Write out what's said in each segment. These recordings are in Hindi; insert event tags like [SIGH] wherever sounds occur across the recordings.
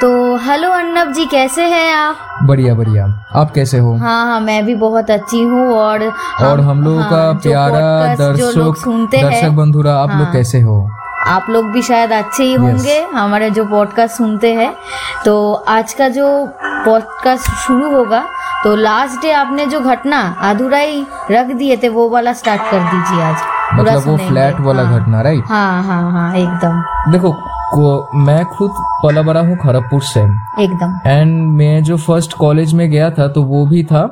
तो हेलो अर्नब जी कैसे हैं आप? बढ़िया बढ़िया। आप कैसे हो? हाँ हाँ मैं भी बहुत अच्छी हूँ और और हम लोगों हाँ, का प्यारा लोग दर्शक सुनते हैं। दर्शक बंधुरा आप हाँ, लोग। कैसे हो? आप लोग भी शायद अच्छे ही होंगे हमारे जो पॉडकास्ट सुनते हैं। तो आज का जो पॉडकास्ट शुरू होगा तो लास्ट डे आपने जो घटना अधूरा ही रख दिए थे वो वाला स्टार्ट कर दीजिए आज। मतलब वो फ्लैट वाला हाँ। घटना राइट हाँ हाँ हाँ एकदम। देखो को, मैं खुद पला बड़ा हूँ खड़गपुर से। एकदम। एंड मैं जो फ़र्स्ट कॉलेज में गया था तो वो भी था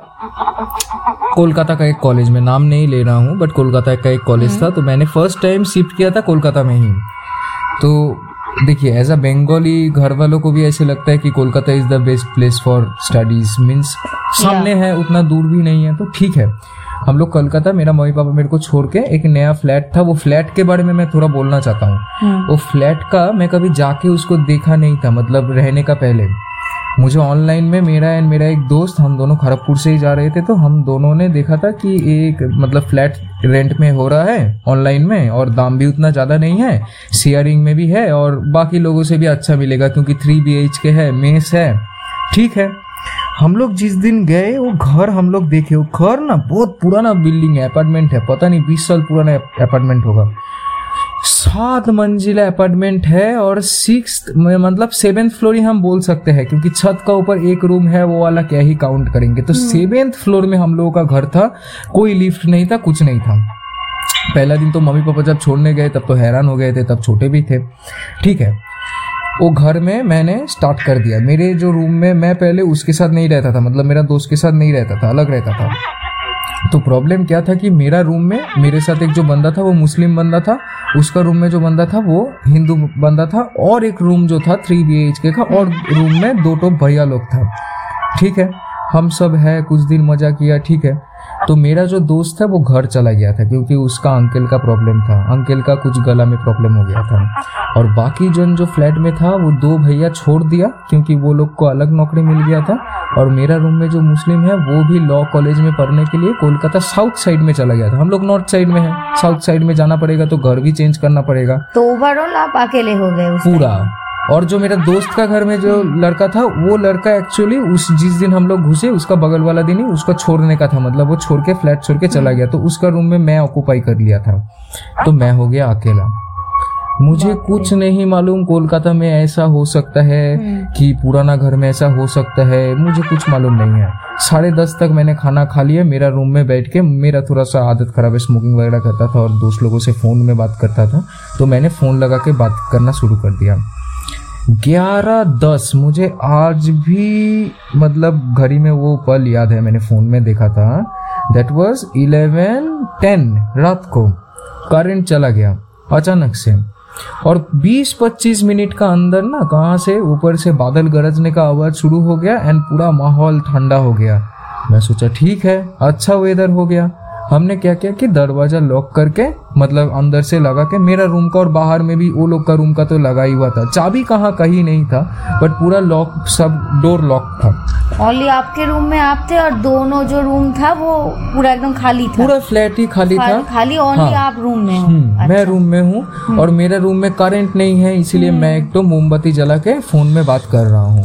कोलकाता का एक कॉलेज में नाम नहीं ले रहा हूँ बट कोलकाता का एक कॉलेज था। तो मैंने फ़र्स्ट टाइम शिफ्ट किया था कोलकाता में ही। तो देखिए एज अ बंगाली घर वालों को भी ऐसे लगता है कि Kolkata is the best place for studies means सामने है उतना दूर भी नहीं है तो ठीक है। हम लोग कोलकाता मेरा मम्मी पापा मेरे को छोड़ के एक नया फ्लैट था। वो फ्लैट के बारे में मैं थोड़ा बोलना चाहता हूँ। हम्म, वो फ्लैट का मैं कभी जाके उसको देखा नहीं था मतलब रहने का पहले। मुझे ऑनलाइन में मेरा एंड मेरा एक दोस्त हम दोनों खड़गपुर से ही जा रहे थे तो हम दोनों ने देखा था कि एक मतलब फ्लैट रेंट में हो रहा है ऑनलाइन में और दाम भी उतना ज़्यादा नहीं है शेयरिंग में भी है और बाकी लोगों से भी अच्छा मिलेगा क्योंकि थ्री बी एच के है मेस है ठीक है। हम लोग जिस दिन गए वो घर हम लोग देखे। वो घर ना बहुत पुराना बिल्डिंग है अपार्टमेंट है। पता नहीं बीस साल पुराना अपार्टमेंट होगा। सात मंजिला अपार्टमेंट है और सिक्स मतलब सेवेंथ फ्लोर ही हम बोल सकते हैं क्योंकि छत का ऊपर एक रूम है वो वाला क्या ही काउंट करेंगे। तो सेवेंथ फ्लोर में हम लोगों का घर था कोई लिफ्ट नहीं था कुछ नहीं था। पहला दिन तो मम्मी पापा जब छोड़ने गए तब तो हैरान हो गए थे तब छोटे भी थे। ठीक है वो घर में मैंने स्टार्ट कर दिया। मेरे जो रूम में मैं पहले उसके साथ नहीं रहता था मतलब मेरा दोस्त के साथ नहीं रहता था, अलग रहता था। तो प्रॉब्लम क्या था कि मेरा रूम में मेरे साथ एक जो बंदा था, वो मुस्लिम बंदा था, उसका रूम में जो बंदा था, वो हिंदू बंदा था और एक रूम जो था थ्री बी एच के का, और रूम में दो टो भैया लोग था। ठीक है? हम सब है कुछ दिन मज़ा किया ठीक है। तो मेरा जो दोस्त है वो घर चला गया था क्योंकि उसका अंकल का प्रॉब्लम था। अंकल का कुछ गला में प्रॉब्लम हो गया था। और बाकी जन जो फ्लैट में था वो दो भैया छोड़ दिया क्योंकि वो लोग को अलग नौकरी मिल गया था। और मेरा रूम में जो मुस्लिम है वो भी लॉ कॉलेज में पढ़ने के लिए कोलकाता साउथ साइड में चला गया था। हम लोग नॉर्थ साइड में है। साउथ साइड में जाना पड़ेगा तो घर भी चेंज करना पड़ेगा। तो ओवरऑल आप अकेले हो गए पूरा। और जो मेरा दोस्त का घर में जो लड़का था वो लड़का एक्चुअली उस जिस दिन हम लोग घुसे उसका बगल वाला दिन ही उसका छोड़ने का था। मतलब वो छोड़ के फ्लैट छोड़ के चला गया। तो उसका रूम में मैं ऑक्यूपाई कर लिया था। तो मैं हो गया अकेला। मुझे कुछ नहीं मालूम कोलकाता में ऐसा हो सकता है कि पुराना घर में ऐसा हो सकता है। मुझे कुछ मालूम नहीं है। साढ़े दस तक मैंने खाना खा लिया। मेरा रूम में बैठ के मेरा थोड़ा सा आदत खराब है। स्मोकिंग वगैरह करता था और दोस्त लोगों से फ़ोन में बात करता था। तो मैंने फ़ोन लगा के बात करना शुरू कर दिया। ग्यारह दस, मुझे आज भी मतलब घड़ी में वो पल याद है, मैंने फ़ोन में देखा था। दैट वाज इलेवन टेन रात को। करंट चला गया, अचानक से। और 20-25 मिनट का अंदर ना, कहाँ से, ऊपर से बादल गरजने का आवाज़ शुरू हो गया एंड पूरा माहौल ठंडा हो गया। मैं सोचा, ठीक है अच्छा वेदर हो गया। हमने क्या किया कि दरवाज़ा लॉक करके मतलब अंदर से लगा के मेरा रूम का और बाहर में भी वो लोग का रूम का तो लगा ही हुआ था। चाबी कहाँ कहीं नहीं था बट पूरा लॉक सब डोर लॉक था। ओनली आपके रूम में आप थे और दोनों जो रूम था वो पूरा एकदम खाली था। पूरा फ्लैट ही खाली था। खाली, ओनली हाँ। आप रूम में हम्म, मैं रूम में हूँ और मेरे रूम में करंट नहीं है इसीलिए मैं एक तो मोमबत्ती जला के फ़ोन में बात कर रहा हूँ।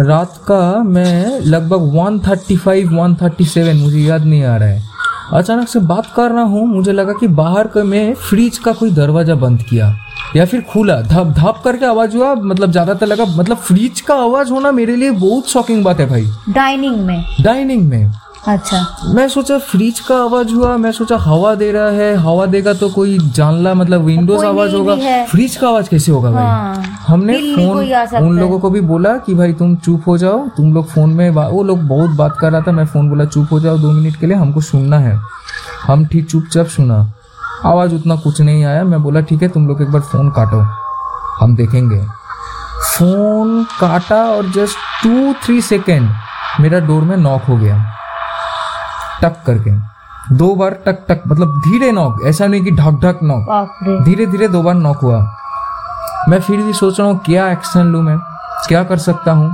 रात का मैं लगभग 135 137 मुझे याद नहीं आ रहा है। अचानक से बात कर रहा हूँ मुझे लगा कि बाहर का मैं फ्रिज का कोई दरवाज़ा बंद किया या फिर खुला धप धप करके आवाज़ हुआ मतलब ज़्यादातर लगा मतलब फ्रिज का आवाज़ होना मेरे लिए बहुत शॉकिंग बात है भाई। डाइनिंग में। डाइनिंग में। अच्छा। मैं सोचा फ्रिज का आवाज़ हुआ मैं सोचा हवा दे रहा है हवा देगा तो कोई जानला मतलब विंडोज़ आवाज़ होगा। फ्रिज का आवाज़ कैसे होगा भाई? हाँ। हमने फ़ोन उन लोगों को भी बोला कि भाई तुम चुप हो जाओ तुम लोग फ़ोन में वो लोग बहुत बात कर रहा था मैं फ़ोन बोला चुप हो जाओ दो मिनट के लिए हमको सुनना है। हम ठीक चुपचाप सुना। आवाज़ उतना कुछ नहीं आया मैं बोला ठीक है तुम लोग एक बार फ़ोन काटो हम देखेंगे। फ़ोन काटा और जस्ट टू थ्री सेकेंड मेरा डोर में नॉक हो गया। टक करके। दो बार टक टक मतलब धीरे नॉक ऐसा नहीं कि ढक ढक नॉक धीरे धीरे दो बार नॉक हुआ। मैं फिर भी सोच रहा हूँ क्या एक्शन लूँ मैं? क्या कर सकता हूँ?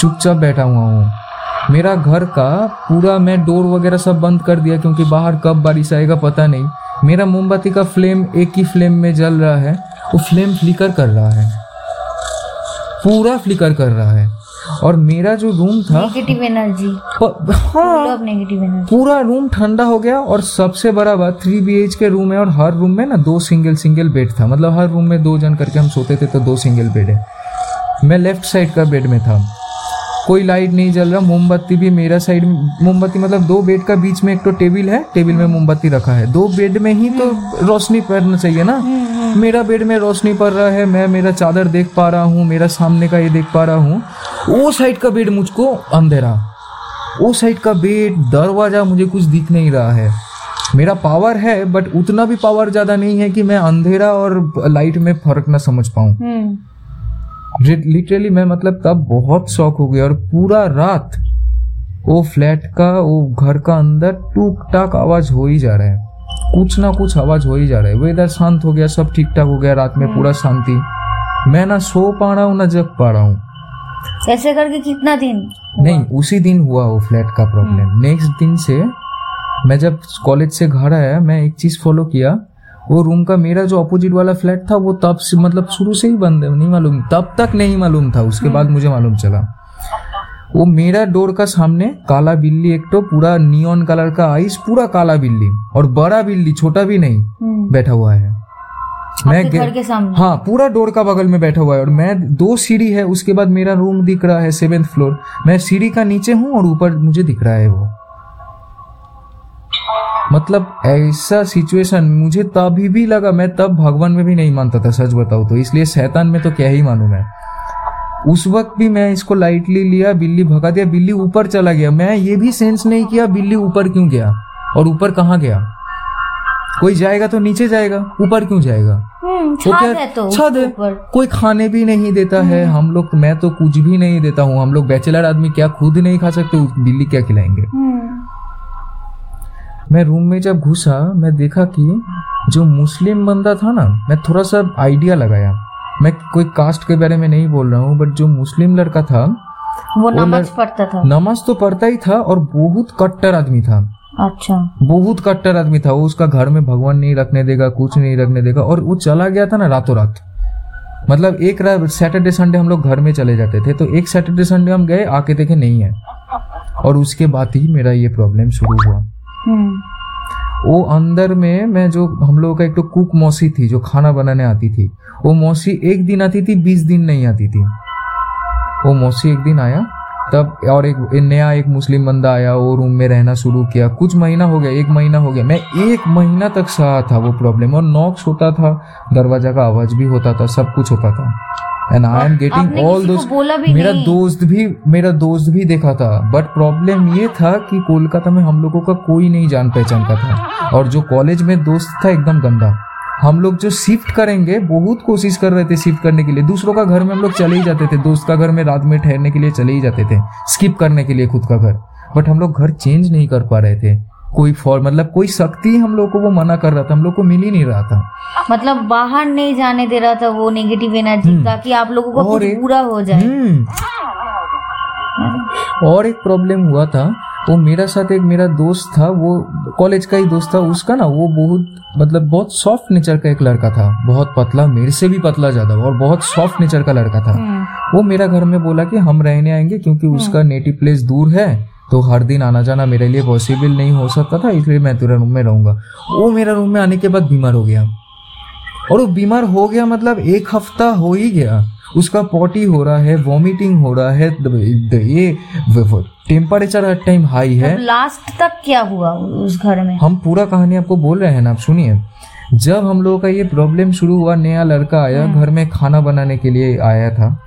चुपचाप बैठा हुआ हूँ। मेरा घर का पूरा मैं डोर वगैरह सब बंद कर दिया क्योंकि बाहर कब बारिश आएगा पता नहीं। मेरा मोमबत्ती का फ्लेम एक ही फ्लेम में जल रहा है। वो फ्लेम फ्लिकर कर रहा है। पूरा फ्लिकर कर रहा है। और मेरा जो रूम था नेगेटिव एनर्जी हाँ नेगेटिव एनर्जी पूरा रूम ठंडा हो गया और सबसे बड़ा बात थ्री बी एच के रूम है और हर रूम में ना दो सिंगल सिंगल बेड था। मतलब हर रूम में दो जन करके हम सोते थे तो दो सिंगल बेड है। मैं लेफ़्ट साइड का बेड में था। कोई लाइट नहीं जल रहा, मोमबत्ती भी मेरा साइड मोमबत्ती मतलब दो बेड का बीच में एक तो टेबल है टेबल में मोमबत्ती रखा है। दो बेड में ही तो रोशनी पड़ना चाहिए ना। मेरा बेड में रोशनी पड़ रहा है, मैं मेरा चादर देख पा रहा हूँ, मेरा सामने का ये देख पा रहा हूँ। वो साइड का बेड मुझको अंधेरा। वो साइड का बेड दरवाज़ा मुझे कुछ दिख नहीं रहा है। मेरा पावर है बट उतना भी पावर ज़्यादा नहीं है कि मैं अंधेरा और लाइट में फ़र्क ना समझ पाऊँ। हम्म। लिटरली मैं मतलब तब बहुत शौक हो गया और पूरा रात वो फ्लैट का वो घर का अंदर टूक टाक आवाज़ हो ही जा रहा है। कुछ ना कुछ आवाज़ हो ही जा रहा है। वेदर शांत हो गया सब ठीक ठाक हो गया रात में पूरा शांति। मैं ना सो पा रहा हूँ ना जग पा रहा हूँ। ऐसे करके कितना दिन नहीं उसी दिन हुआ वो फ्लैट का प्रॉब्लम नेक्स्ट दिन से मैं जब कॉलेज से घर आया मैं एक चीज़ फॉलो किया। वो रूम का मेरा जो अपोजिट वाला फ्लैट था वो तब से मतलब शुरू से ही बंद है नहीं मालूम तब तक नहीं मालूम था उसके बाद मुझे मालूम चला। वो मेरा डोर का सामने काला बिल्ली एक तो पूरा नियॉन कलर का आइस पूरा काला बिल्ली और बड़ा बिल्ली छोटा भी नहीं हम्म, बैठा हुआ है। मैं घर के सामने? हाँ पूरा डोर का बगल में बैठा हुआ है और मैं दो सीढ़ी है उसके बाद मेरा रूम दिख रहा है सेवेंथ फ्लोर मैं सीढ़ी का नीचे हूँ और ऊपर मुझे दिख रहा है वो। मतलब ऐसा सिचुएशन मुझे तभी भी लगा मैं तब भगवान में भी नहीं मानता था सच बताऊँ तो। इसलिए शैतान में तो क्या ही मानू मैं। उस वक्त भी मैं इसको लाइटली लिया बिल्ली भगा दिया बिल्ली ऊपर चला गया। मैं ये भी सेंस नहीं किया बिल्ली ऊपर क्यों गया और ऊपर कहाँ गया। कोई जाएगा तो नीचे जाएगा ऊपर क्यों जाएगा? हम्म, छत क्या है तो छत कोई खाने भी नहीं देता है हम लोग मैं तो कुछ भी नहीं देता हूँ। हम लोग बैचलर आदमी क्या खुद नहीं खा सकते बिल्ली क्या खिलाएँगे? हम्म, मैं रूम में जब घुसा मैं देखा कि जो मुस्लिम बंदा था ना मैं थोड़ा सा आइडिया लगाया। मैं कोई कास्ट के बारे में नहीं बोल रहा हूँ बट जो मुस्लिम लड़का था वो नमाज़ पढ़ता था। नमाज़ तो पढ़ता ही था और बहुत कट्टर आदमी था। अच्छा। बहुत कट्टर आदमी था। वो उसका घर में भगवान नहीं रखने देगा कुछ नहीं रखने देगा और वो चला गया था ना रातों रात मतलब एक रात सैटरडे संडे हम लोग घर में चले जाते थे तो एक सैटरडे संडे हम गए आके देखे नहीं है। और उसके बाद ही मेरा ये प्रॉब्लम शुरू हुआ। वो अंदर में मैं जो हम लोगों का एक तो कुक मौसी थी, जो खाना बनाने आती थी, वो मौसी एक दिन आती थी, बीस दिन नहीं आती थी। वो मौसी एक दिन आया, तब और एक एक नया एक मुस्लिम बंदा आया, वो रूम में रहना शुरू किया। कुछ महीना हो गया, एक महीना हो गया। मैं एक महीना तक सहा था वो प्रॉब्लम, और नॉक्स होता था, दरवाज़ा का आवाज़ भी होता था, सब कुछ होता था। And I am getting all दोस्त बोला भी मेरा दोस्त भी मेरा दोस्त भी देखा था। बट प्रॉब्लम ये था कि कोलकाता में हम लोगों का कोई नहीं जान पहचान का था। और जो कॉलेज में दोस्त था एकदम गंदा। हम लोग जो शिफ्ट करेंगे बहुत कोशिश कर रहे थे शिफ्ट करने के लिए। दूसरों का घर में हम लोग चले ही जाते थे। दोस्त का घर में रात में ठहरने के लिए चले ही जाते थे। स्किप करने के लिए खुद का घर। बट हम लोग घर चेंज नहीं कर पा रहे थे। कोई फॉर मतलब कोई शक्ति हम लोग को वो मना कर रहा था हम लोग को मिल ही नहीं रहा था। मतलब बाहर नहीं जाने दे रहा था वो नेगेटिव एनर्जी ताकि आप लोगों को और एक- हो जाए। हम्म। और एक प्रॉब्लम हुआ था वो मेरा साथ एक मेरा दोस्त था वो कॉलेज का ही दोस्त था उसका ना वो बहुत मतलब बहुत सॉफ्ट नेचर का एक लड़का था बहुत पतला मेरे से भी पतला ज़्यादा और बहुत सॉफ्ट नेचर का लड़का था। हम्म, वो मेरा घर में बोला कि हम रहने आएँगे क्योंकि उसका नेटिव प्लेस दूर है तो हर दिन आना जाना मेरे लिए पॉसिबल नहीं हो सकता था इसलिए मैं तेरा रूम में रहूँगा। वो मेरा रूम में आने के बाद बीमार हो गया। और वो बीमार हो गया मतलब एक हफ़्ता हो ही गया। उसका पॉटी हो रहा है वॉमिटिंग हो रहा है द- द- ये टेम्परेचर हर टाइम हाई है। लास्ट तक क्या हुआ उस घर में? हम पूरा कहानी आपको बोल रहे हैं ना आप सुनिए। जब हम लोगों का ये प्रॉब्लम शुरू हुआ नया लड़का आया घर में खाना बनाने के लिए आया था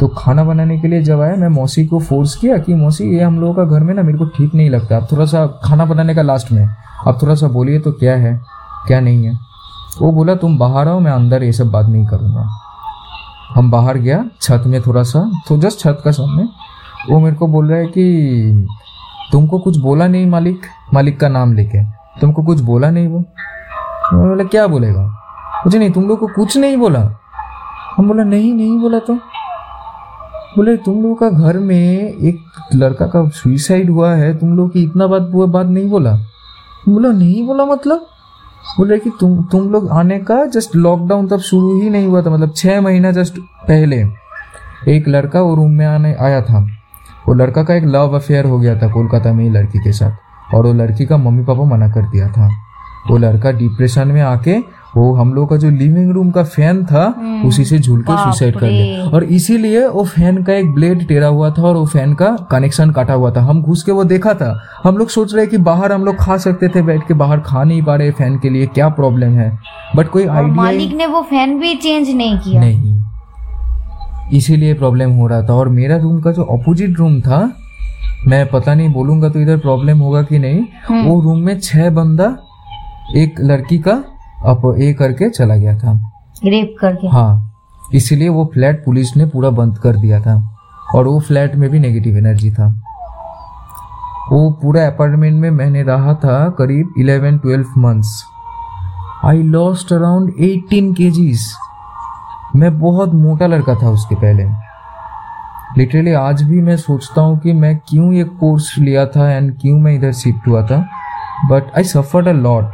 तो खाना बनाने के लिए जब आया, मैं मौसी को फोर्स किया कि, मौसी, ये हम लोगों का घर में ना मेरे को ठीक नहीं लगता। आप थोड़ा सा खाना बनाने का लास्ट में। आप थोड़ा सा बोलिए तो क्या है, क्या नहीं है? वो बोला, तुम बाहर आओ, मैं अंदर ये सब बात नहीं करूँगा। हम बाहर गया, छत में थोड़ा सा तो जस्ट छत का सामने। वो मेरे को बोल रहा है कि, तुमको कुछ बोला नहीं मालिक? मालिक का नाम लेके। तुमको कुछ बोला नहीं वो? बोला, क्या बोलेगा? कुछ नहीं, तुम लोग को कुछ नहीं बोला। हम बोला, नहीं नहीं बोला तो? बोले, तुम लोग का घर में एक लड़का का सुइसाइड हुआ है, तुम लोग की इतना बात, वो बात नहीं बोला? बोला, नहीं बोला मतलब? बोल कि, तुम तुम लोग आने का जस्ट लॉकडाउन तब शुरू ही नहीं हुआ था मतलब छह महीना जस्ट पहले एक लड़का वो रूम में आने, आया था। वो लड़का का एक लव अफेयर हो गया था कोलकाता में ही लड़की के साथ और वो लड़की का मम्मी पापा मना कर दिया था। वो लड़का डिप्रेशन में आके वो हम लोग का जो लिविंग रूम का फ़ैन था उसी से झूल के सुसाइड कर लिया। और इसीलिए वो फ़ैन का एक ब्लेड टेढ़ा हुआ था और वो फ़ैन का कनेक्शन काटा हुआ था। हम घुस के वो देखा था। हम लोग सोच रहे कि बाहर हम लोग खा सकते थे बैठ के बाहर खा नहीं पा रहे फ़ैन के लिए। क्या प्रॉब्लम है? बट कोई आइडिया मालिक ने वो फ़ैन भी चेंज नहीं किया। नहीं। इसीलिए प्रॉब्लम हो रहा था। और मेरा रूम का जो अपोजिट रूम था मैं पता नहीं बोलूँगा तो इधर प्रॉब्लम होगा कि नहीं। हम्म। वो रूम में छह बंदा एक लड़की का अप ए करके चला गया था। रेप करके। हाँ इसीलिए वो फ्लैट पुलिस ने पूरा बंद कर दिया था और वो फ्लैट में भी नेगेटिव एनर्जी था। वो पूरा अपार्टमेंट में मैंने रहा था करीब 11 12 months I lost around 18 kgs मैं बहुत मोटा लड़का था उसके पहले। लिटरली आज भी मैं सोचता हूँ कि मैं क्यों ये कोर्स लिया था एंड क्यों मैं इधर शिफ्ट हुआ था। But I suffered a lot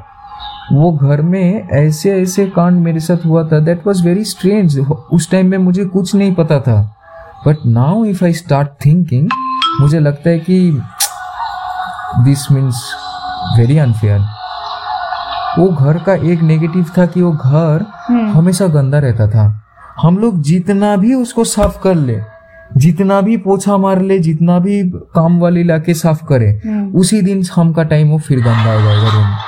वो घर में ऐसे ऐसे कांड मेरे साथ हुआ था। दैट वॉज़ वेरी स्ट्रेंज उस टाइम में मुझे कुछ नहीं पता था। But now if I start thinking मुझे लगता है कि दिस मीन्स वेरी अनफेयर वो घर का एक नेगेटिव था कि वो घर हम्म। हमेशा गंदा रहता था। हम लोग जितना भी उसको साफ़ कर ले जितना भी पोछा मार ले जितना भी काम वाली लाके साफ़ करे हम्म। उसी दिन शाम का टाइम वो फिर गंदा हो जाएगा रूम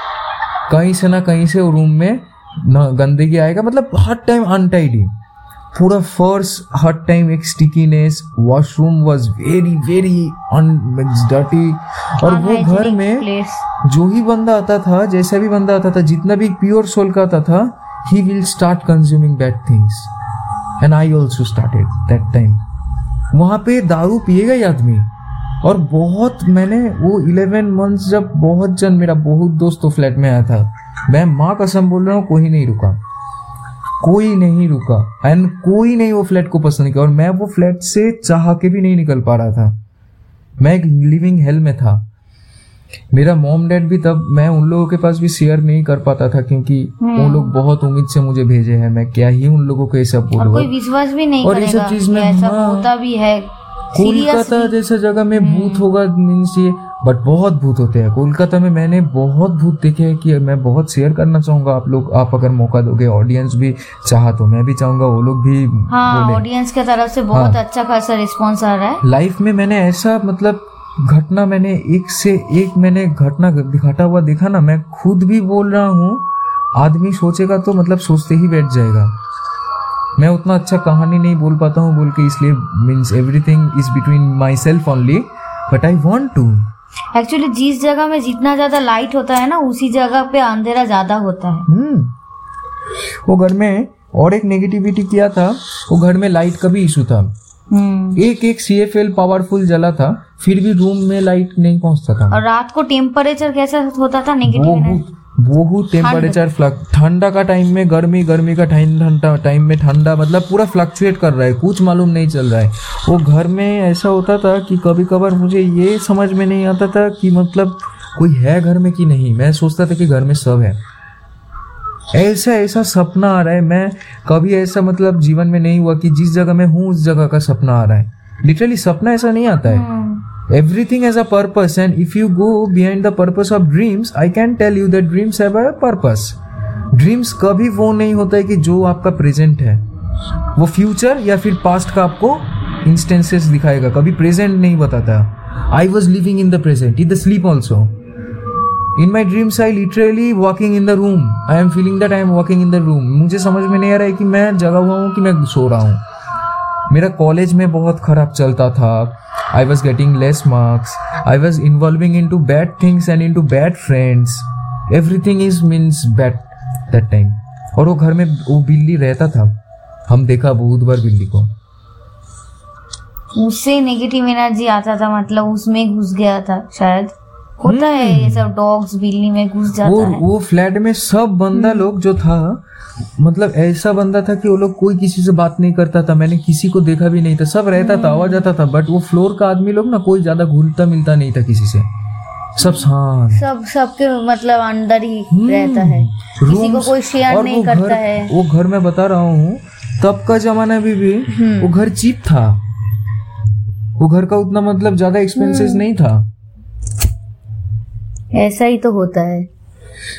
कहीं से ना कहीं से रूम में न गंदगी आएगा मतलब हर टाइम अनटाइडी पूरा फर्श हर टाइम एक stickiness washroom was very very dirty और वो घर में जो ही बंदा आता था जैसा भी बंदा आता था जितना भी प्योर सोल का आता था he will start consuming bad things and I also started that time वहाँ पे दारू पिएगा ही आदमी। और बहुत मैंने वो इलेवन मंथ्स जब बहुत जन मेरा बहुत दोस्त तो फ्लैट में आया था। मैं माँ कसम बोल रहा हूँ कोई नहीं रुका। कोई नहीं रुका। एंड कोई नहीं वो फ्लैट को पसंद किया। और मैं वो फ्लैट से चाह के भी नहीं निकल पा रहा था। मैं एक लिविंग हेल में था। मेरा मॉम डैड भी तब मैं उन लोगों के पास भी शेयर नहीं कर पाता था क्योंकि वो लोग बहुत उम्मीद से मुझे भेजे हैं। मैं क्या ही उन लोगों को ये सब और बोलूँगा कोई विश्वास भी नहीं और ये सब चीज़ में, ऐसा हाँ। होता भी है। कोलकाता जैसे जगह में भूत होगा मीन्स ये बट बहुत भूत होते हैं। कोलकाता में मैंने बहुत भूत देखे हैं कि मैं बहुत शेयर करना चाहूँगा। आप लोग आप अगर मौका दोगे ऑडियंस भी चाहा तो मैं भी चाहूँगा वो लोग भी हाँ ऑडियंस के तरफ़ से बहुत हाँ। अच्छा खासा रिस्पॉन्स आ रहा है। लाइफ में मैंने ऐसा मतलब घटना मैंने एक से एक मैंने घटना घटा हुआ देखा ना मैं खुद भी बोल रहा हूँ आदमी सोचेगा तो मतलब सोचते ही बैठ जाएगा। मैं उतना अच्छा कहानी नहीं बोल पाता हूँ बोल के इसलिए means everything is between my self only but I want to actually जिस जगह में जितना ज़्यादा लाइट होता है ना उसी जगह पे अंधेरा ज़्यादा होता है। हम्म। वो घर में और एक नेगेटिविटी किया था वो घर में लाइट का भी इशू था। हम्म। एक एक सी एफ़ एल पावरफुल जला था फिर भी रूम में लाइट नहीं पहुँचता था। और रात को टेम्परेचर कैसा होता था नेगेटिव बहुत टेम्परेचर फ्लक ठंडा। का टाइम में गर्मी गर्मी का टाइम ठंडा टाइम में ठंडा मतलब पूरा फ्लक्चुएट कर रहा है कुछ मालूम नहीं चल रहा है। वो घर में ऐसा होता था कि कभी कभार मुझे ये समझ में नहीं आता था कि मतलब कोई है घर में कि नहीं। मैं सोचता था कि घर में सब है। ऐसा ऐसा सपना आ रहा है। मैं कभी ऐसा मतलब जीवन में नहीं हुआ कि जिस जगह मैं हूँ उस जगह का सपना आ रहा है। लिटरली सपना ऐसा नहीं आता है। Everything has a purpose, and if you go behind the purpose of dreams, i can tell you that dreams have a purpose. Dreams कभी वो नहीं होता है कि जो आपका प्रेजेंट है। वो फ्यूचर या फिर पास्ट का आपको इंस्टेंसेस दिखाएगा। कभी प्रेजेंट नहीं बताता। I was living in the present in the sleep also in my dreams I literally walking in the room I am feeling that I am walking in the room मुझे समझ में नहीं आ रहा है कि मैं जगा हुआ हूँ कि मैं सो रहा हूँ। मेरा कॉलेज में बहुत खराब चलता था। I was getting less marks I was involving in to bad things and in to bad friends means bad that time और वो घर में वो बिल्ली रहता था। हम देखा बहुत बार बिल्ली को। उससे नेगेटिव एनर्जी आता था मतलब उसमें घुस गया था शायद। होता है ये सब डॉग्स बिल्ली में घुस वो जाता है। वो फ्लैट में सब बंदा लोग जो था मतलब ऐसा बंदा था कि वो लोग कोई किसी से बात नहीं करता था मैंने किसी को देखा भी नहीं था सब रहता था आवाज़ आता था बट वो फ्लोर का आदमी लोग ना कोई ज़्यादा घुलता मिलता नहीं था किसी से। सब शांत। सब सबके मतलब अंदर ही हम्म, रहता है। किसी को कोई शेयर नहीं वो करता घर- है। वो घर मैं बता रहा हूँ तब का जमाना भी भी हम्म। वो घर चीप था। वो घर का उतना मतलब ज़्यादा हम्म। एक्सपेंसेस नहीं था। ऐसा ही तो होता है।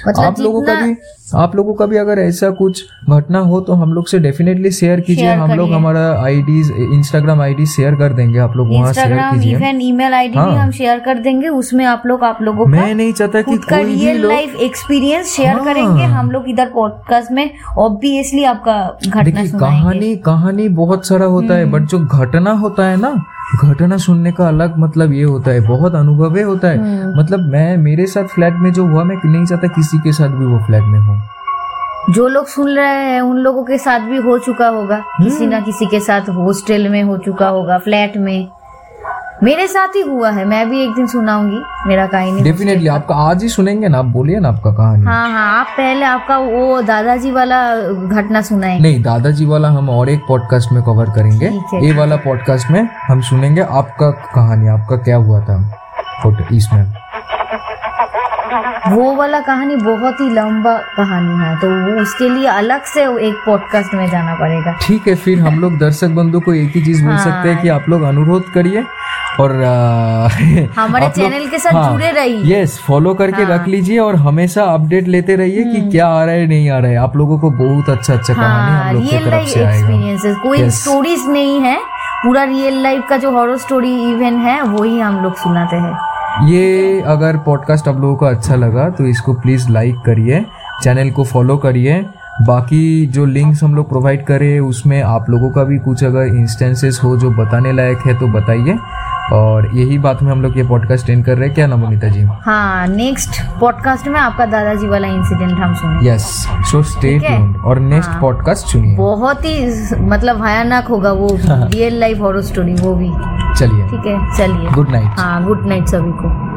मतलब आप लोगों का भी आप लोगों का भी अगर ऐसा कुछ घटना हो तो हम लोग से डेफिनेटली शेयर कीजिए। हम लोग हमारा आईडी इंस्टाग्राम आईडी शेयर कर देंगे। आप लोग वहाँ शेयर कीजिए। इवन ईमेल आईडी हाँ। भी। हम शेयर कर देंगे। उसमें आप लोग आप लोगों का मैं नहीं चाहता कि कोई रियल लाइफ एक्सपीरियंस शेयर हाँ। करेंगे। हम लोग इधर पॉडकास्ट में ऑब्वियसली आपका घटना कहानी कहानी बहुत सारा होता है बट जो घटना होता है ना घटना सुनने का अलग मतलब ये होता है बहुत अनुभव है होता है। हम्म। मतलब मैं मेरे साथ फ्लैट में जो हुआ मैं नहीं चाहता किसी के साथ भी वो फ्लैट में हो। जो लोग सुन रहे हैं उन लोगों के साथ भी हो चुका होगा। किसी ना किसी के साथ हॉस्टल में हो चुका होगा फ्लैट में। मेरे साथ ही हुआ है मैं भी एक दिन सुनाऊँगी मेरा कहानी डेफिनेटली आपका आज ही सुनेंगे ना आप बोलिए ना आपका कहानी। हाँ हाँ आप पहले आपका वो दादाजी वाला घटना सुनाए। नहीं दादाजी वाला हम और एक पॉडकास्ट में कवर करेंगे। ये वाला पॉडकास्ट में हम सुनेंगे आपका कहानी आपका क्या हुआ था फ़ोटो इसमें। वो वाला कहानी बहुत ही लंबा कहानी है तो वो उसके लिए अलग से एक पॉडकास्ट में जाना पड़ेगा। ठीक है फिर हम लोग दर्शक बंधु को एक ही चीज़ बोल हाँ। सकते हैं कि आप लोग अनुरोध करिए और [LAUGHS] हमारे चैनल के साथ हाँ, जुड़े रहिए। यस फॉलो करके हाँ। रख लीजिए और हमेशा अपडेट लेते रहिए कि क्या आ रहा है नहीं आ रहा है। आप लोगों को बहुत अच्छा अच्छा हाँ, कहानी हम लोग की रियल तरफ़ लाइफ से एक्सपीरियंसेस कोई स्टोरीज नहीं है पूरा रियल लाइफ का जो हॉरर स्टोरी इवेंट है वही हम लोग सुनाते हैं। ये अगर पॉडकास्ट आप लोगों को अच्छा लगा तो इसको प्लीज़ लाइक करिए चैनल को फॉलो करिए। बाकी जो लिंक्स हम लोग प्रोवाइड करें, उसमें आप लोगों का भी कुछ अगर इंस्टेंसेस हो जो बताने लायक है तो बताइए। और यही बात में हम लोग ये पॉडकास्ट एंड कर रहे हैं। क्या ना मुनीता जी? हाँ नेक्स्ट पॉडकास्ट में आपका दादाजी वाला इंसिडेंट हम सुनेंगे। यस सो स्टे है? ट्यून्ड और नेक्स्ट हाँ। पॉडकास्ट सुनिए। बहुत ही मतलब भयानक होगा वो रियल लाइफ हॉरर स्टोरी वो भी। चलिए। ठीक है चलिए। गुड नाइट हाँ गुड नाइट सभी को।